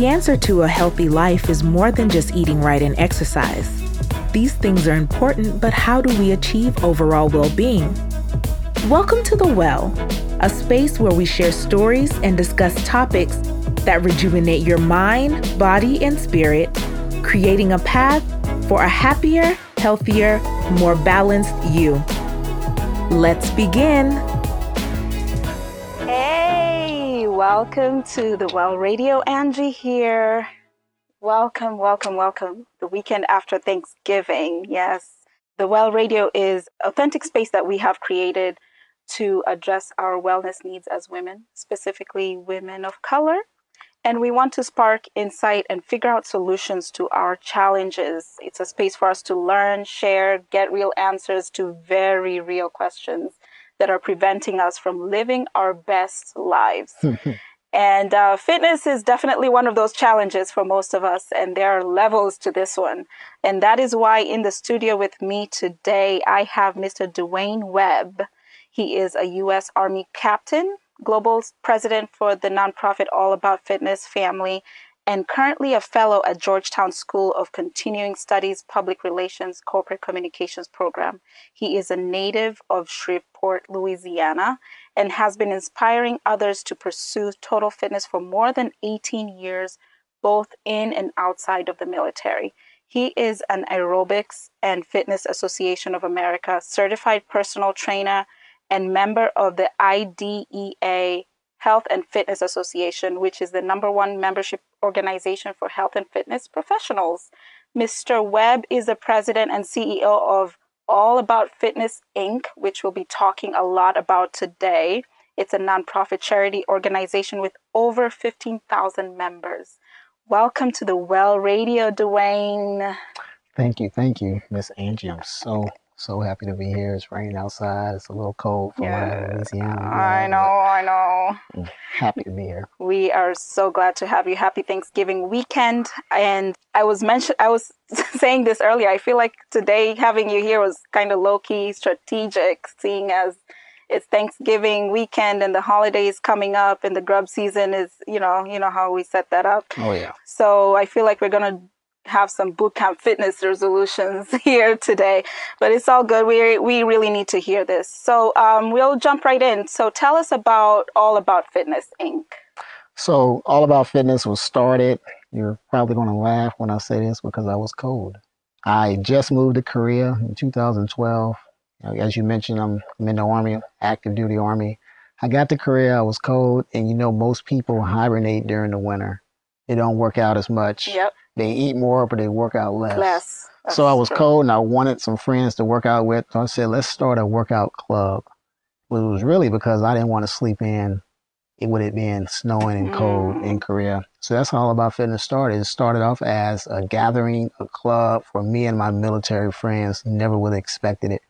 The answer to a healthy life is more than just eating right and exercise. These things are important, but how do we achieve overall well being? Welcome to The Well, a space where we share stories and discuss topics that rejuvenate your mind, body, and spirit, creating a path for a happier, healthier, more balanced you. Let's begin. Welcome to the Well Radio. Angie here. Welcome, welcome, welcome. The weekend after Thanksgiving. Yes, the Well Radio is authentic space that we have created to address our wellness needs as women, specifically women of color and we want to spark insight and figure out solutions to our challenges. It's a space for us to learn, share, get real answers to very real questions that are preventing us from living our best lives. and uh, fitness is definitely one of those challenges for most of us, and there are levels to this one. And that is why in the studio with me today, I have Mr. Dewayne Webb. He is a U.S. Army captain global president for the nonprofit All About Fitness Family, and currently a fellow at Georgetown School of Continuing Studies Public Relations Corporate Communications Program. He is a native of Shreveport, Louisiana, and has been inspiring others to pursue total fitness for more than 18 years, both in and outside of the military. He is an Aerobics and Fitness Association of America certified personal trainer and member of the IDEA Health and Fitness Association, which is the number one membership organization for health and fitness professionals. Mr. Webb is the president and CEO of All About Fitness Inc., which we'll be talking a lot about today. It's a nonprofit charity organization with over 15,000 members. Welcome to the Well Radio, Dewayne. Thank you, thank you, Miss Angie. I'm so so happy to be here. It's raining outside. It's a little cold for yeah, Louisiana. I know, I know. I'm happy to be here. We are so glad to have you. Happy Thanksgiving weekend. And I was mention I was saying this earlier. I feel like today having you here was kind of low key strategic, seeing as it's Thanksgiving weekend and the holidays coming up and the grub season is, you know, you know how we set that up. Oh yeah. So I feel like we're gonna have some bootcamp fitness resolutions here today, but it's all good. We we really need to hear this. So um, we'll jump right in. So tell us about All About Fitness Inc. So All About Fitness was started. You're probably going to laugh when I say this because I was cold. I just moved to Korea in 2012. As you mentioned, I'm, I'm in the Army, active duty Army. I got to Korea, I was cold, and you know most people hibernate during the winter. They don't work out as much. Yep. They eat more, but they work out less. Less. That's so I was true. cold and I wanted some friends to work out with. So I said, let's start a workout club. Well, it was really because I didn't want to sleep in it would have been snowing and cold mm. in Korea. So that's how all about fitness started. It started off as a gathering, a club for me and my military friends. Never would have expected it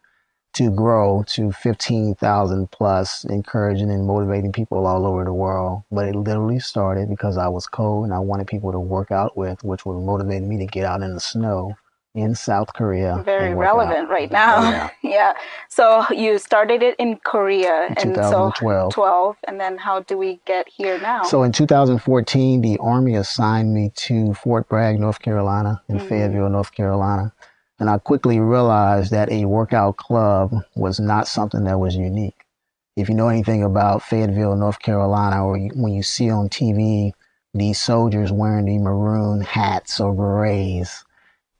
to grow to 15,000 plus, encouraging and motivating people all over the world. But it literally started because I was cold and I wanted people to work out with, which would motivate me to get out in the snow in South Korea. Very relevant out. right now. Oh, yeah. yeah. So you started it in Korea in 2012. So 12, and then how do we get here now? So in 2014, the Army assigned me to Fort Bragg, North Carolina, in mm-hmm. Fayetteville, North Carolina. And I quickly realized that a workout club was not something that was unique. If you know anything about Fayetteville, North Carolina, or when you see on TV these soldiers wearing the maroon hats or berets,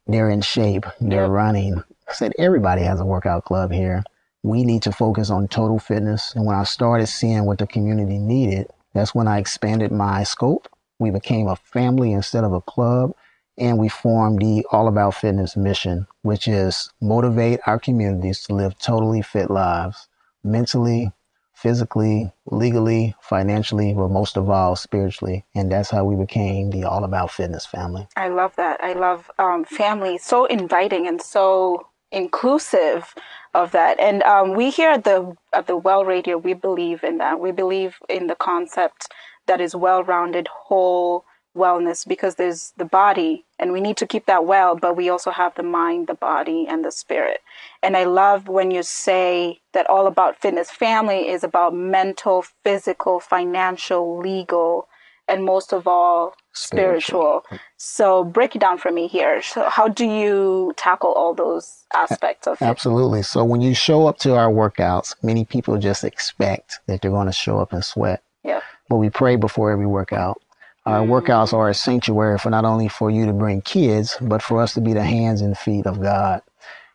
they're in shape, they're yep. running. I said, everybody has a workout club here. We need to focus on total fitness. And when I started seeing what the community needed, that's when I expanded my scope. We became a family instead of a club and we formed the All About Fitness mission, which is motivate our communities to live totally fit lives, mentally, physically, legally, financially, but most of all, spiritually. And that's how we became the All About Fitness family. I love that. I love um, family. So inviting and so inclusive of that. And um, we here at the at the Well Radio, we believe in that. We believe in the concept that is well-rounded, whole wellness because there's the body and we need to keep that well, but we also have the mind, the body, and the spirit. And I love when you say that all about fitness family is about mental, physical, financial, legal, and most of all, spiritual. spiritual. So break it down for me here. So how do you tackle all those aspects of it? Absolutely. So when you show up to our workouts, many people just expect that they're going to show up and sweat. Yeah. But we pray before every workout. Our mm-hmm. workouts are a sanctuary for not only for you to bring kids, but for us to be the hands and feet of God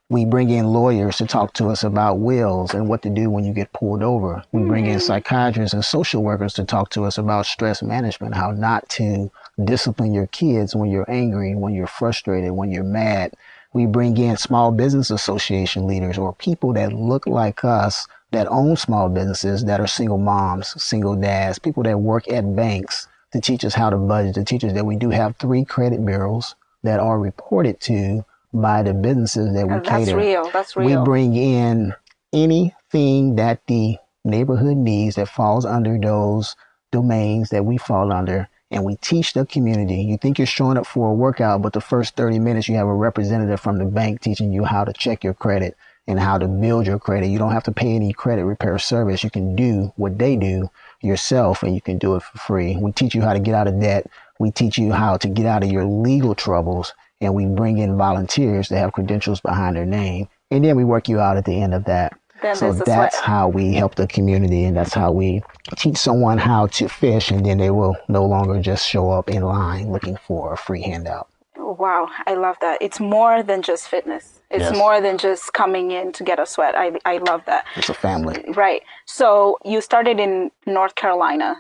we bring in lawyers to talk to us about wills and what to do when you get pulled over. We bring in mm. psychiatrists and social workers to talk to us about stress management, how not to discipline your kids when you're angry, when you're frustrated, when you're mad. We bring in small business association leaders or people that look like us that own small businesses that are single moms, single dads, people that work at banks to teach us how to budget, to teach us that we do have three credit bureaus that are reported to by the businesses that we oh, that's cater. That's real. That's real. We bring in anything that the neighborhood needs that falls under those domains that we fall under and we teach the community. You think you're showing up for a workout, but the first 30 minutes you have a representative from the bank teaching you how to check your credit and how to build your credit. You don't have to pay any credit repair service. You can do what they do yourself and you can do it for free. We teach you how to get out of debt. We teach you how to get out of your legal troubles and we bring in volunteers that have credentials behind their name, and then we work you out at the end of that. Then so that's how we help the community, and that's how we teach someone how to fish, and then they will no longer just show up in line looking for a free handout. Wow, I love that. It's more than just fitness. It's yes. more than just coming in to get a sweat. I, I love that. It's a family. Right. So you started in North Carolina.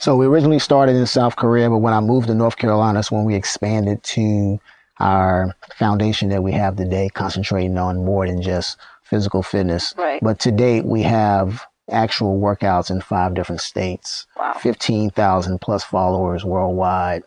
So we originally started in South Korea, but when I moved to North Carolina, that's when we expanded to our foundation that we have today, concentrating on more than just physical fitness. Right. But to date, we have actual workouts in five different states, wow. 15,000 plus followers worldwide.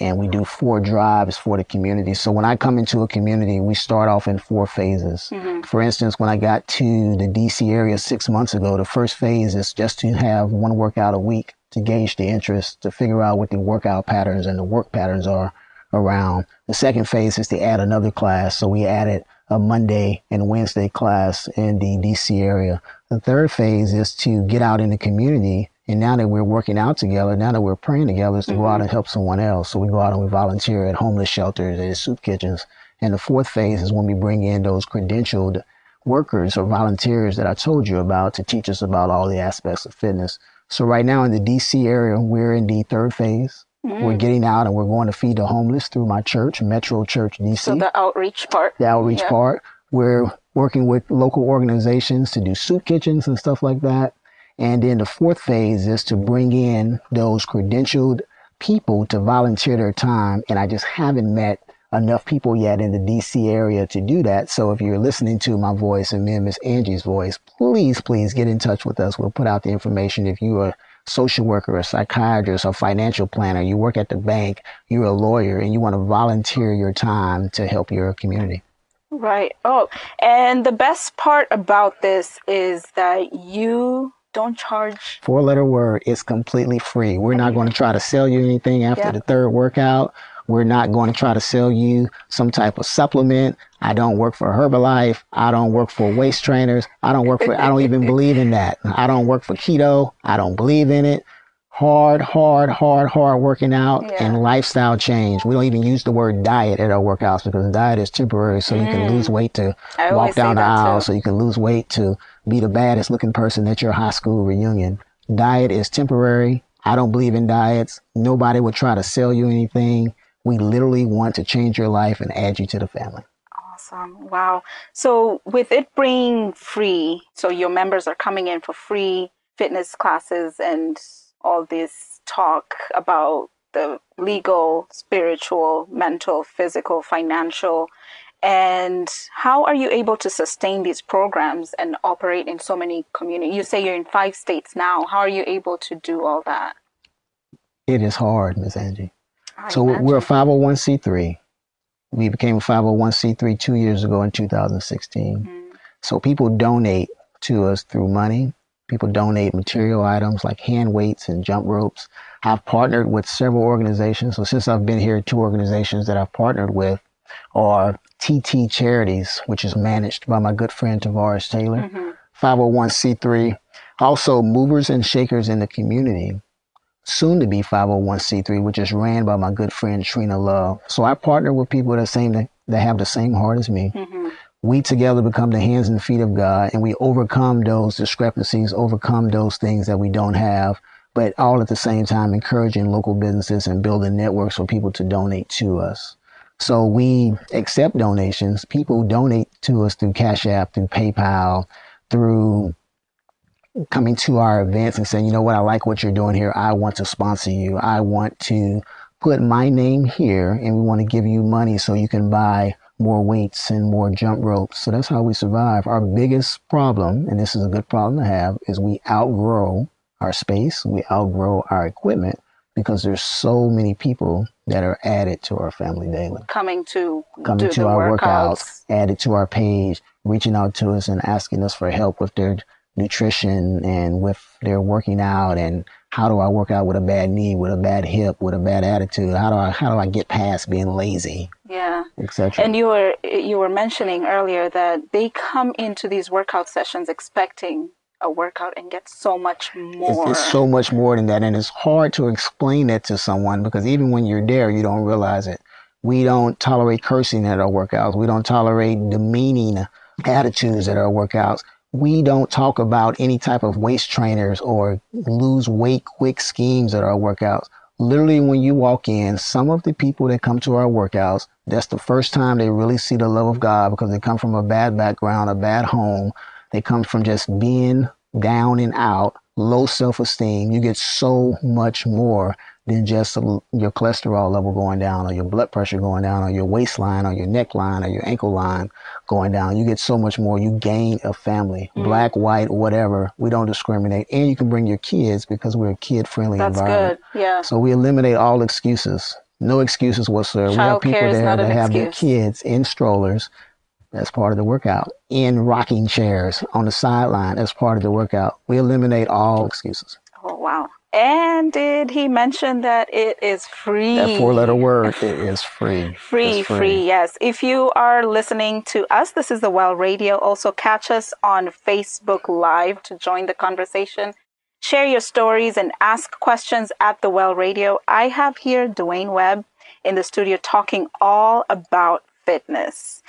And we do four drives for the community. So when I come into a community, we start off in four phases. Mm-hmm. For instance, when I got to the DC area six months ago, the first phase is just to have one workout a week to gauge the interest, to figure out what the workout patterns and the work patterns are around. The second phase is to add another class. So we added a Monday and Wednesday class in the DC area. The third phase is to get out in the community. And now that we're working out together, now that we're praying together, is to mm-hmm. go out mm-hmm. and help someone else. So we go out and we volunteer at homeless shelters, at soup kitchens. And the fourth phase is when we bring in those credentialed workers or volunteers that I told you about to teach us about all the aspects of fitness. So right now in the DC area, we're in the third phase. Mm. We're getting out and we're going to feed the homeless through my church, Metro Church DC. So the outreach part. The outreach yeah. part. We're working with local organizations to do soup kitchens and stuff like that. And then the fourth phase is to bring in those credentialed people to volunteer their time. And I just haven't met enough people yet in the DC area to do that. So if you're listening to my voice and me and Miss Angie's voice, please, please get in touch with us. We'll put out the information if you are a social worker, a psychiatrist, a financial planner, you work at the bank, you're a lawyer, and you want to volunteer your time to help your community. Right. Oh, and the best part about this is that you don't charge. Four letter word, it's completely free. We're not going to try to sell you anything after yeah. the third workout. We're not going to try to sell you some type of supplement. I don't work for Herbalife. I don't work for waist trainers. I don't work for, I don't even believe in that. I don't work for keto. I don't believe in it. Hard, hard, hard, hard working out yeah. and lifestyle change. We don't even use the word diet at our workouts because diet is temporary. So mm. you can lose mm. weight to I walk down the aisle. Too. So you can lose weight to be the baddest looking person at your high school reunion. Diet is temporary. I don't believe in diets. Nobody would try to sell you anything. We literally want to change your life and add you to the family. Awesome. Wow. So, with it being free, so your members are coming in for free fitness classes and all this talk about the legal, spiritual, mental, physical, financial. And how are you able to sustain these programs and operate in so many communities? You say you're in five states now. How are you able to do all that? It is hard, Miss Angie. So imagine. we're a 501c3. We became a 501c3 two years ago in 2016. Mm-hmm. So people donate to us through money. People donate material items like hand weights and jump ropes. I've partnered with several organizations. So since I've been here, two organizations that I've partnered with are TT Charities, which is managed by my good friend Tavares Taylor, mm-hmm. 501c3. Also, movers and shakers in the community soon to be 501c3, which is ran by my good friend Trina Love. So I partner with people that same that, that have the same heart as me. Mm-hmm. We together become the hands and feet of God, and we overcome those discrepancies, overcome those things that we don't have, but all at the same time encouraging local businesses and building networks for people to donate to us. So we accept donations. People donate to us through Cash App, through PayPal, through coming to our events and saying, you know what, I like what you're doing here. I want to sponsor you. I want to put my name here and we want to give you money so you can buy more weights and more jump ropes. So that's how we survive. Our biggest problem, and this is a good problem to have, is we outgrow our space, we outgrow our equipment because there's so many people that are added to our family daily. Coming to coming to our workouts. workouts, added to our page, reaching out to us and asking us for help with their nutrition and with their working out and how do I work out with a bad knee, with a bad hip, with a bad attitude? How do I how do I get past being lazy? Yeah. Etc. And you were you were mentioning earlier that they come into these workout sessions expecting a workout and get so much more. It's, it's, so much more than that, and it's hard to explain that to someone because even when you're there, you don't realize it. We don't tolerate cursing at our workouts. We don't tolerate demeaning attitudes at our workouts we don't talk about any type of waist trainers or lose weight quick schemes at our workouts. Literally, when you walk in, some of the people that come to our workouts, that's the first time they really see the love of God because they come from a bad background, a bad home. They come from just being down and out, low self esteem. You get so much more than just your cholesterol level going down or your blood pressure going down or your waistline or your neckline or your ankle line going down. You get so much more. You gain a family, mm black, white, whatever. We don't discriminate. And you can bring your kids because we're a kid friendly environment. That's Good. Yeah. So we eliminate all excuses. No excuses whatsoever. Child we have people there that have excuse. their kids in strollers. That's part of the workout. In rocking chairs on the sideline as part of the workout. We eliminate all excuses. Oh, wow. And did he mention that it is free? That four letter word, it is free. Free, free, free, yes. If you are listening to us, this is the Well Radio. Also, catch us on Facebook Live to join the conversation. Share your stories and ask questions at the Well Radio. I have here Dewayne Webb in the studio talking all about fitness.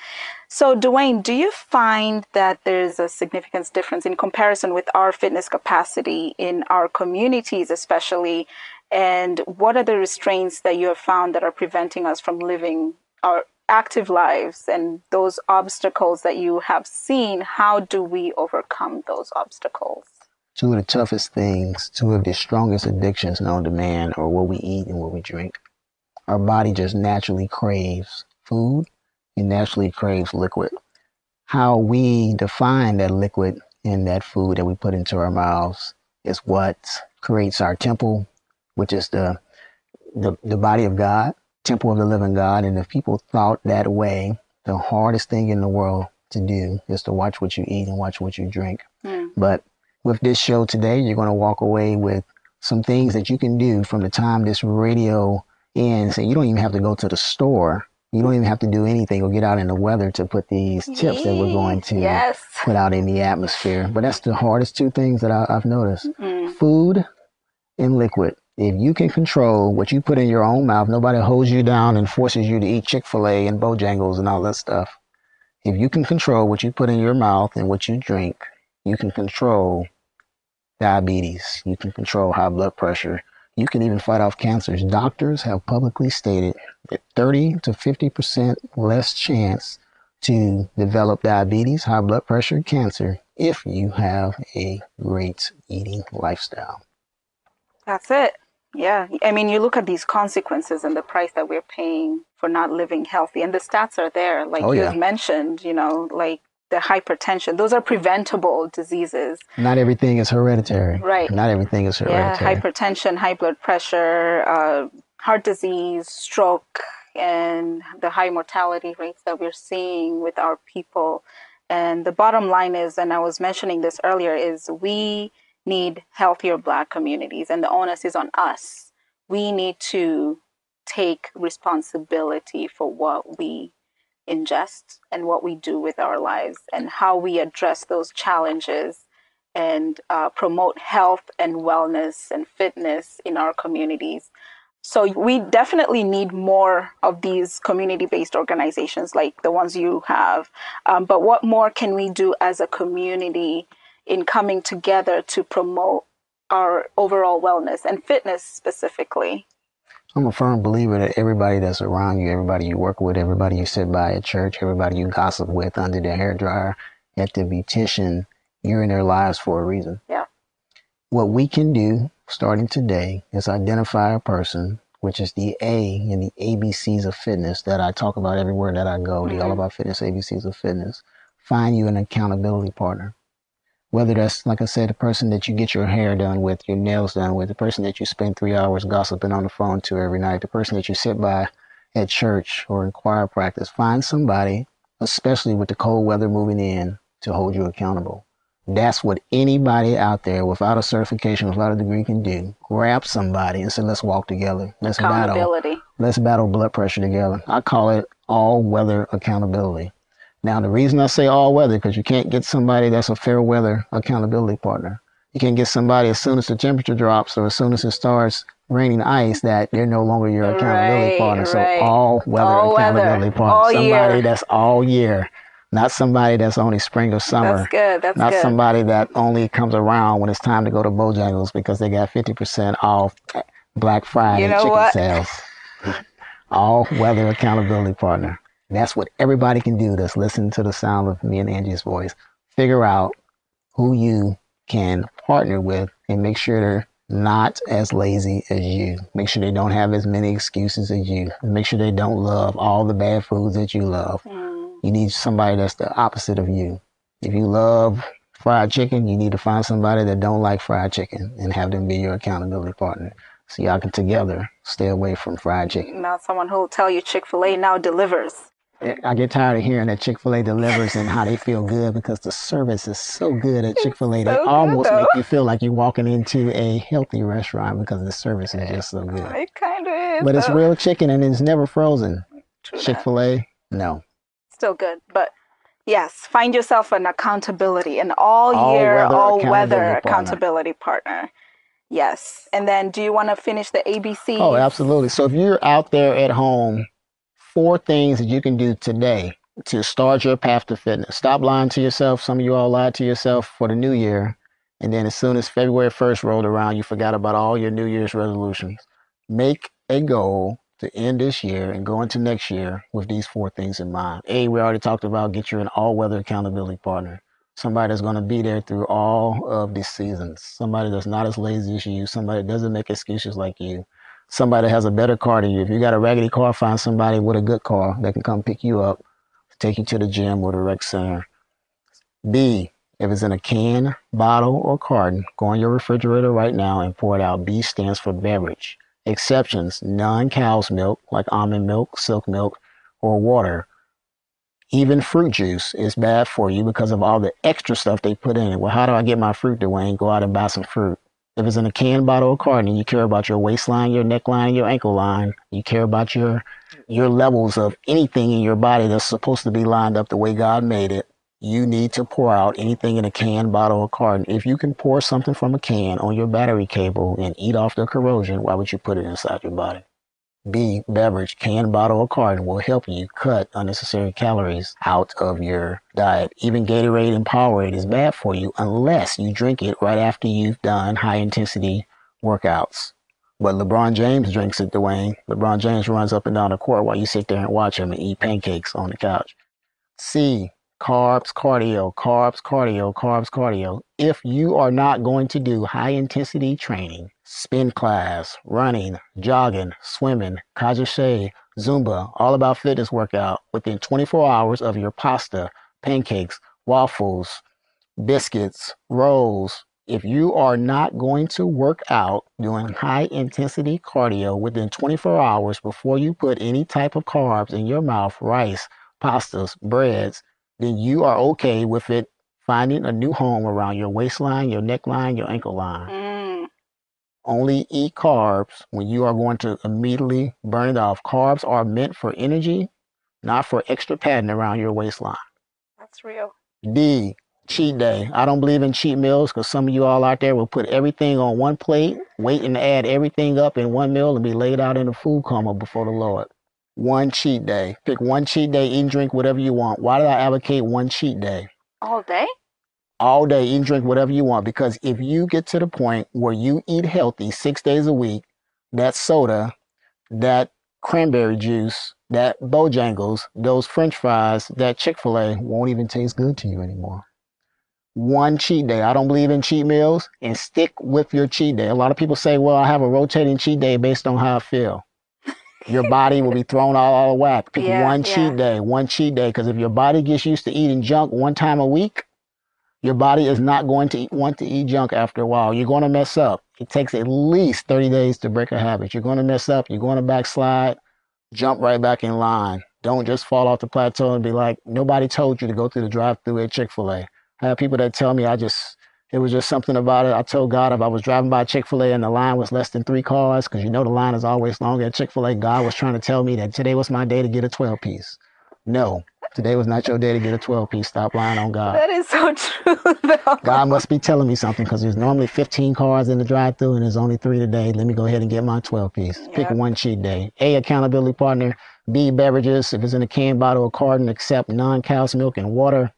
So, Dewayne, do you find that there's a significant difference in comparison with our fitness capacity in our communities, especially? And what are the restraints that you have found that are preventing us from living our active lives and those obstacles that you have seen? How do we overcome those obstacles? Two of the toughest things, two of the strongest addictions known to man are what we eat and what we drink. Our body just naturally craves food it naturally craves liquid. How we define that liquid in that food that we put into our mouths is what creates our temple, which is the, the, the body of God, temple of the living God. And if people thought that way, the hardest thing in the world to do is to watch what you eat and watch what you drink. Mm. But with this show today, you're going to walk away with some things that you can do from the time this radio ends. And you don't even have to go to the store you don't even have to do anything or get out in the weather to put these tips that we're going to yes. put out in the atmosphere. But that's the hardest two things that I, have noticed mm-hmm. food and liquid. If you can control what you put in your own mouth, nobody holds you down and forces you to eat Chick fil A and Bojangles and all that stuff. If you can control what you put in your mouth and what you drink, you can control diabetes. You can control high blood pressure. You can even fight off cancers. Doctors have publicly stated that 30 to 50% less chance to develop diabetes, high blood pressure, cancer if you have a great eating lifestyle. That's it. Yeah. I mean, you look at these consequences and the price that we're paying for not living healthy, and the stats are there. Like oh, you yeah. mentioned, you know, like the hypertension. Those are preventable diseases. Not everything is hereditary. Right. Not everything is hereditary. Yeah, hypertension, high blood pressure, uh, heart disease, stroke, and the high mortality rates that we're seeing with our people. And the bottom line is, and I was mentioning this earlier, is we need healthier Black communities, and the onus is on us. We need to take responsibility for what we ingest and what we do with our lives and how we address those challenges and uh, promote health and wellness and fitness in our communities. So we definitely need more of these community-based organizations like the ones you have. Um, but what more can we do as a community in coming together to promote our overall wellness and fitness specifically? I'm a firm believer that everybody that's around you, everybody you work with, everybody you sit by at church, everybody you gossip with under the hair dryer, at the beautician, you're in their lives for a reason. Yeah. What we can do starting today is identify a person, which is the A in the ABCs of fitness that I talk about everywhere that I go, mm-hmm. the All About Fitness ABCs of fitness. Find you an accountability partner whether that's like I said, the person that you get your hair done with, your nails done with, the person that you spend three hours gossiping on the phone to every night, the person that you sit by at church or in choir practice, find somebody, especially with the cold weather moving in, to hold you accountable. That's what anybody out there without a certification, without a degree can do. Grab somebody and say, let's walk together. Let's battle. Let's battle blood pressure together. I call it all weather accountability. Now, the reason I say all weather, because you can't get somebody that's a fair weather accountability partner. You can get somebody as soon as the temperature drops or as soon as it starts raining ice that they're no longer your accountability right, partner. Right. So all weather all accountability weather, partner. All somebody year. that's all year. Not somebody that's only spring or summer. That's good. That's not good. somebody that only comes around when it's time to go to Bojangles because they got 50% off Black Friday you know chicken what? sales. all weather accountability partner. That's what everybody can do that's listening to the sound of me and Angie's voice. Figure out who you can partner with and make sure they're not as lazy as you. Make sure they don't have as many excuses as you. Make sure they don't love all the bad foods that you love. Mm. You need somebody that's the opposite of you. If you love fried chicken, you need to find somebody that don't like fried chicken and have them be your accountability partner. So y'all can together stay away from fried chicken. Not someone who will tell you Chick-fil-A now delivers. I get tired of hearing that Chick Fil A delivers and how they feel good because the service is so good at Chick Fil A. They so almost make you feel like you're walking into a healthy restaurant because the service is just so good. It kind of is. But it's real chicken and it's never frozen. Chick Fil A, no. Still good, but yes, find yourself an accountability, an all, all year, weather all weather accountability partner. Yes, and then do you want to finish the ABC? Oh, absolutely. So if you're out there at home four things that you can do today to start your path to fitness. Stop lying to yourself. Some of you all lied to yourself for the new year. And then as soon as February 1st rolled around, you forgot about all your New Year's resolutions. Make a goal to end this year and go into next year with these four things in mind. A, we already talked about get you an all weather accountability partner. Somebody that's going to be there through all of the seasons. Somebody that's not as lazy as you. Somebody that doesn't make excuses like you somebody has a better car than you. If you got a raggedy car, find somebody with a good car that can come pick you up, take you to the gym or the rec center. B, if it's in a can, bottle, or carton, go in your refrigerator right now and pour it out. B stands for beverage. Exceptions, non-cow's milk, like almond milk, silk milk, or water. Even fruit juice is bad for you because of all the extra stuff they put in it. Well, how do I get my fruit, Dewayne? Go out and buy some fruit. If it's in a can, bottle, or carton, and you care about your waistline, your neckline, your ankle line. You care about your your levels of anything in your body that's supposed to be lined up the way God made it. You need to pour out anything in a can, bottle, or carton. If you can pour something from a can on your battery cable and eat off the corrosion, why would you put it inside your body? B, beverage, can, bottle, or carton will help you cut unnecessary calories out of your diet. Even Gatorade and Powerade is bad for you unless you drink it right after you've done high intensity workouts. But LeBron James drinks it, Dewayne. LeBron James runs up and down the court while you sit there and watch him and eat pancakes on the couch. C, carbs, cardio, carbs, cardio, carbs, cardio. If you are not going to do high intensity training, spin class, running, jogging, swimming, kajache, Zumba, all about fitness workout within 24 hours of your pasta, pancakes, waffles, biscuits, rolls. If you are not going to work out doing high intensity cardio within 24 hours before you put any type of carbs in your mouth, rice, pastas, breads, then you are okay with it finding a new home around your waistline, your neckline, your ankle line. Mm. Only eat carbs when you are going to immediately burn it off. Carbs are meant for energy, not for extra padding around your waistline. That's real. D, cheat day. I don't believe in cheat meals because some of you all out there will put everything on one plate, waiting to add everything up in one meal and be laid out in a food coma before the Lord. One cheat day. Pick one cheat day, eat and drink whatever you want. Why did I advocate one cheat day? All day? All day, eat and drink whatever you want. Because if you get to the point where you eat healthy six days a week, that soda, that cranberry juice, that Bojangles, those french fries, that Chick fil A won't even taste good to you anymore one cheat day. I don't believe in cheat meals and stick with your cheat day. A lot of people say, well, I have a rotating cheat day based on how I feel. Your body will be thrown all of whack. Pick yeah, one yeah. cheat day, one cheat day. Because if your body gets used to eating junk one time a week, your body is not going to eat, want to eat junk after a while. You're going to mess up. It takes at least 30 days to break a habit. You're going to mess up. You're going to backslide. Jump right back in line. Don't just fall off the plateau and be like, nobody told you to go through the drive through at Chick fil A. I have people that tell me I just, it was just something about it. I told God if I was driving by Chick fil A and the line was less than three cars, because you know the line is always long at Chick fil A, God was trying to tell me that today was my day to get a 12 piece. No, today was not your day to get a 12 piece. Stop lying on God. That is so true, though. God must be telling me something because there's normally 15 cars in the drive through and there's only three today. Let me go ahead and get my 12 piece. Yep. Pick one cheat day. A, accountability partner. B, beverages. If it's in a can, bottle, or carton, accept non cow's milk and water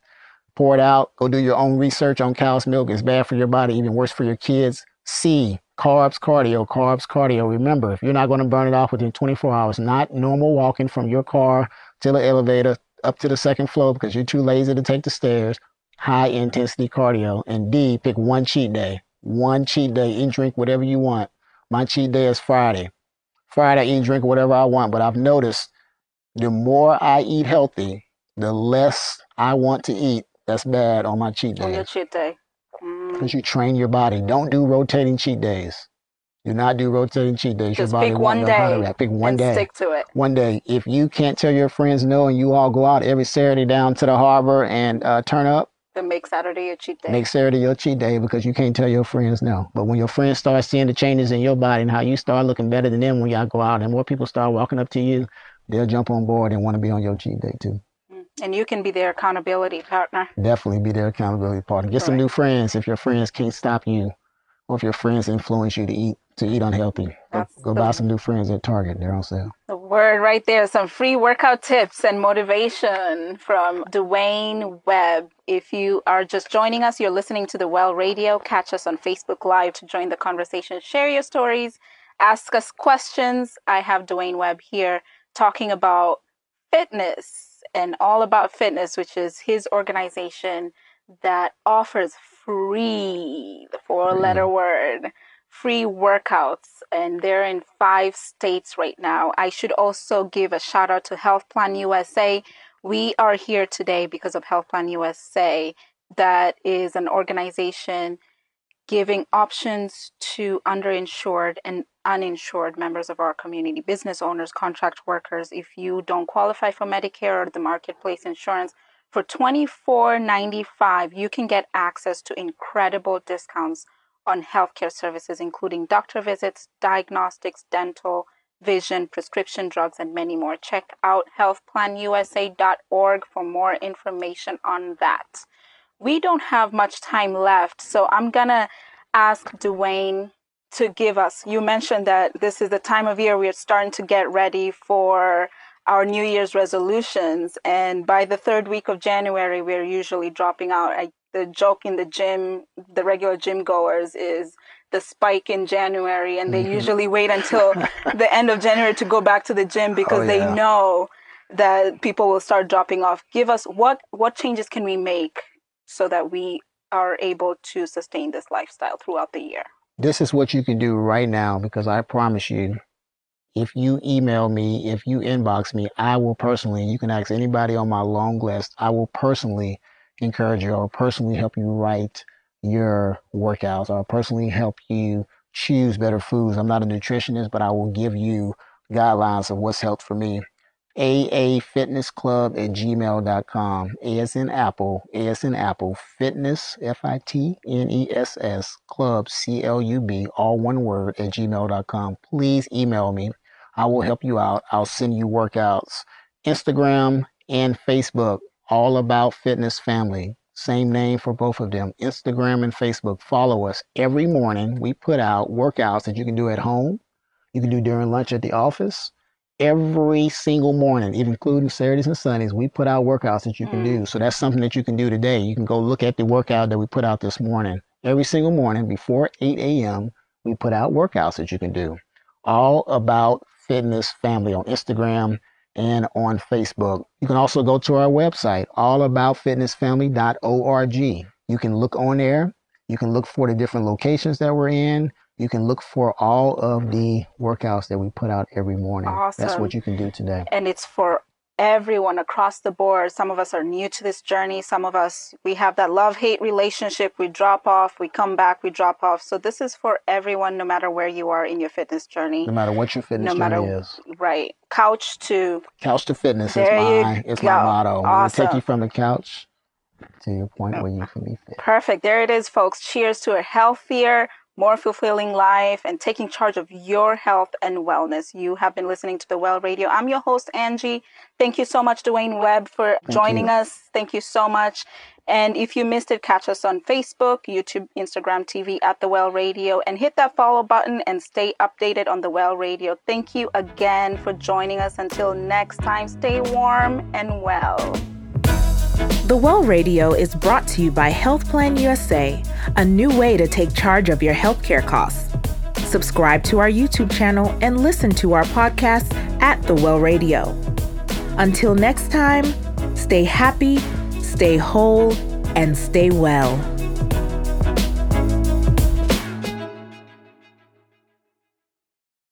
pour it out. Go do your own research on cow's milk. It's bad for your body, even worse for your kids. C, carbs, cardio, carbs, cardio. Remember, if you're not going to burn it off within 24 hours, not normal walking from your car to the elevator up to the second floor because you're too lazy to take the stairs, high intensity cardio. And D, pick one cheat day. One cheat day, eat drink whatever you want. My cheat day is Friday. Friday, I eat drink whatever I want. But I've noticed the more I eat healthy, the less I want to eat that's bad on my cheat day. On your cheat day. Because mm. you train your body. Don't do rotating cheat days. Do not do rotating cheat days. Just your body pick one day. Pick one day. Stick to it. One day. If you can't tell your friends no, and you all go out every Saturday down to the harbor and uh, turn up, then make Saturday your cheat day. Make Saturday your cheat day because you can't tell your friends no. But when your friends start seeing the changes in your body and how you start looking better than them when y'all go out, and more people start walking up to you, they'll jump on board and want to be on your cheat day too. And you can be their accountability partner. Definitely be their accountability partner. Get some new friends if your friends can't stop you, or if your friends influence you to eat to eat unhealthy. Go, go buy some new friends at Target. They're on sale. The word right there. Some free workout tips and motivation from Dewayne Webb. If you are just joining us, you're listening to the Well Radio. Catch us on Facebook Live to join the conversation. Share your stories. Ask us questions. I have Dewayne Webb here talking about fitness and All About Fitness, which is his organization that offers free, the four letter mm. word, free workouts. And they're in five states right now. I should also give a shout out to Health Plan USA. We are here today because of Health Plan USA. That is an organization giving options to underinsured and uninsured members of our community, business owners, contract workers. If you don't qualify for Medicare or the marketplace insurance, for $24.95, you can get access to incredible discounts on healthcare services, including doctor visits, diagnostics, dental, vision, prescription drugs, and many more. Check out healthplanusa.org for more information on that we don't have much time left, so I'm gonna ask Dewayne to give us. You mentioned that this is the time of year we are starting to get ready for our New Year's resolutions, and by the third week of January, we're usually dropping out. I, the joke in the gym, the regular gym goers, is the spike in January, and they mm-hmm. usually wait until the end of January to go back to the gym because oh, yeah. they know that people will start dropping off. Give us what what changes can we make so that we are able to sustain this lifestyle throughout the year. This is what you can do right now because I promise you, if you email me, if you inbox me, I will personally, you can ask anybody on my long list, I will personally encourage you or personally help you write your workouts or personally help you choose better foods. I'm not a nutritionist, but I will give you guidelines of what's helped for me aafitnessclub at gmail.com. A as in Apple, A as in Apple, fitness, F I T N E S S, club, C L U B, all one word, at gmail.com. Please email me. I will help you out. I'll send you workouts. Instagram and Facebook, all about fitness family. Same name for both of them. Instagram and Facebook. Follow us every morning. We put out workouts that you can do at home. You can do during lunch at the office. Every single morning, including Saturdays and Sundays, we put out workouts that you can mm. do. So that's something that you can do today. You can go look at the workout that we put out this morning. Every single morning before 8 a.m., we put out workouts that you can do. All about fitness family on Instagram and on Facebook. You can also go to our website, allaboutfitnessfamily.org. You can look on there. You can look for the different locations that we're in. You can look for all of mm. the workouts that we put out every morning. Awesome. That's what you can do today. And it's for everyone across the board. Some of us are new to this journey. Some of us, we have that love hate relationship. We drop off, we come back, we drop off. So this is for everyone, no matter where you are in your fitness journey. No matter what your fitness no journey is. Right. Couch to. Couch to fitness there is my, is my motto. Awesome. take you from the couch to your point where you can be fit. Perfect. There it is, folks. Cheers to a healthier, more fulfilling life and taking charge of your health and wellness. You have been listening to the Well Radio. I'm your host, Angie. Thank you so much, Dewayne Webb, for Thank joining you. us. Thank you so much. And if you missed it, catch us on Facebook, YouTube, Instagram, TV at The Well Radio, and hit that follow button and stay updated on The Well Radio. Thank you again for joining us. Until next time, stay warm and well. The Well Radio is brought to you by Health Plan USA, a new way to take charge of your healthcare costs. Subscribe to our YouTube channel and listen to our podcast at The Well Radio. Until next time, stay happy, stay whole, and stay well.